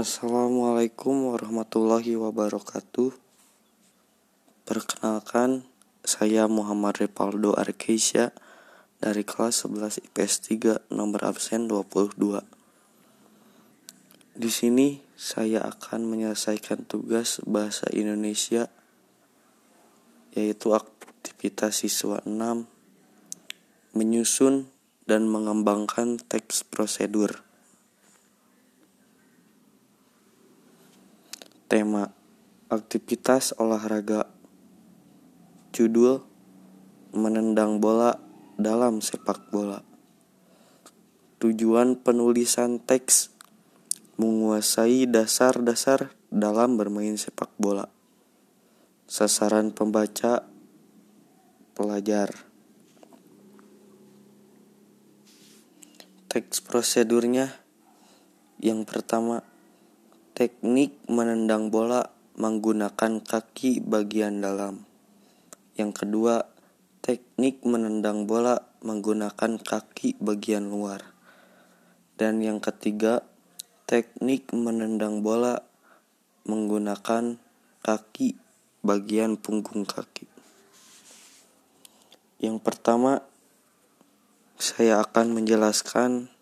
Assalamualaikum warahmatullahi wabarakatuh. Perkenalkan, saya Muhammad Repaldo Arkeisya dari kelas 11 IPS 3 nomor absen 22. Di sini saya akan menyelesaikan tugas bahasa Indonesia yaitu aktivitas siswa 6 menyusun dan mengembangkan teks prosedur. Tema aktivitas olahraga Judul Menendang bola dalam sepak bola. Tujuan penulisan teks menguasai dasar-dasar dalam bermain sepak bola. Sasaran pembaca pelajar. Teks prosedurnya yang pertama teknik menendang bola menggunakan kaki bagian dalam. Yang kedua, teknik menendang bola menggunakan kaki bagian luar. Dan yang ketiga, teknik menendang bola menggunakan kaki bagian punggung kaki. Yang pertama, saya akan menjelaskan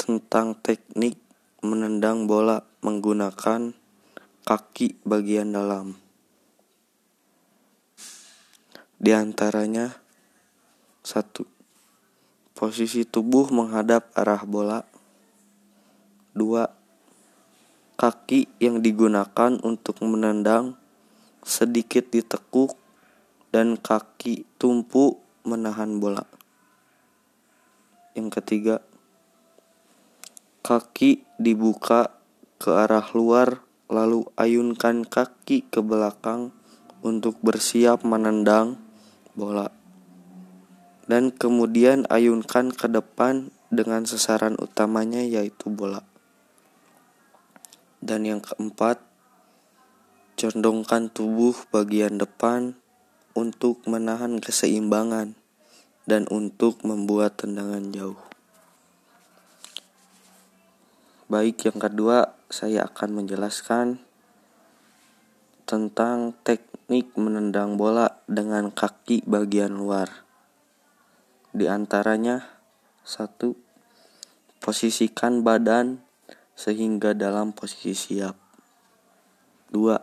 tentang teknik menendang bola menggunakan kaki bagian dalam. Di antaranya satu Posisi tubuh menghadap arah bola. Dua Kaki yang digunakan untuk menendang sedikit ditekuk dan kaki tumpu menahan bola. Yang ketiga, kaki dibuka ke arah luar lalu ayunkan kaki ke belakang untuk bersiap menendang bola. Dan kemudian ayunkan ke depan dengan sasaran utamanya yaitu bola. Dan yang keempat, condongkan tubuh bagian depan untuk menahan keseimbangan dan untuk membuat tendangan jauh. Baik, yang kedua saya akan menjelaskan tentang teknik menendang bola dengan kaki bagian luar. Di antaranya, satu, posisikan badan sehingga dalam posisi siap. Dua,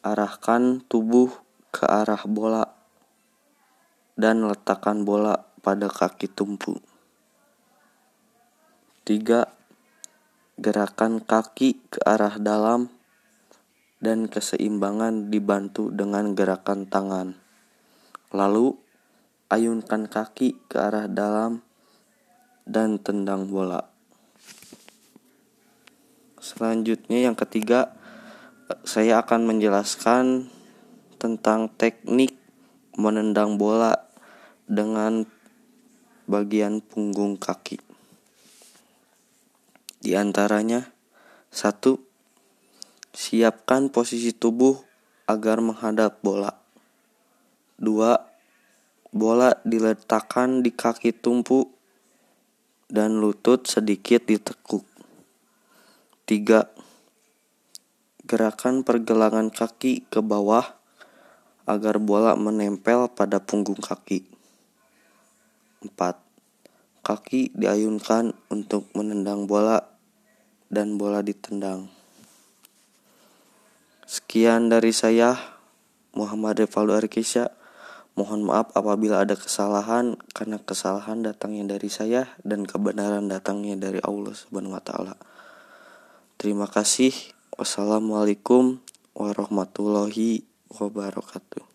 arahkan tubuh ke arah bola dan letakkan bola pada kaki tumpu. Tiga, gerakan kaki ke arah dalam dan keseimbangan dibantu dengan gerakan tangan. Lalu, ayunkan kaki ke arah dalam dan tendang bola. Selanjutnya yang ketiga, saya akan menjelaskan tentang teknik menendang bola dengan bagian punggung kaki. Di antaranya, satu, Siapkan posisi tubuh agar menghadap bola. Dua, bola diletakkan di kaki tumpu dan lutut sedikit ditekuk. Tiga, gerakan pergelangan kaki ke bawah agar bola menempel pada punggung kaki. Empat, kaki diayunkan untuk menendang bola dan bola ditendang. Sekian dari saya, Muhammad Revaldo Arkisya. Mohon maaf apabila ada kesalahan karena kesalahan datangnya dari saya dan kebenaran datangnya dari Allah Subhanahu wa taala. Terima kasih. Wassalamualaikum warahmatullahi wabarakatuh.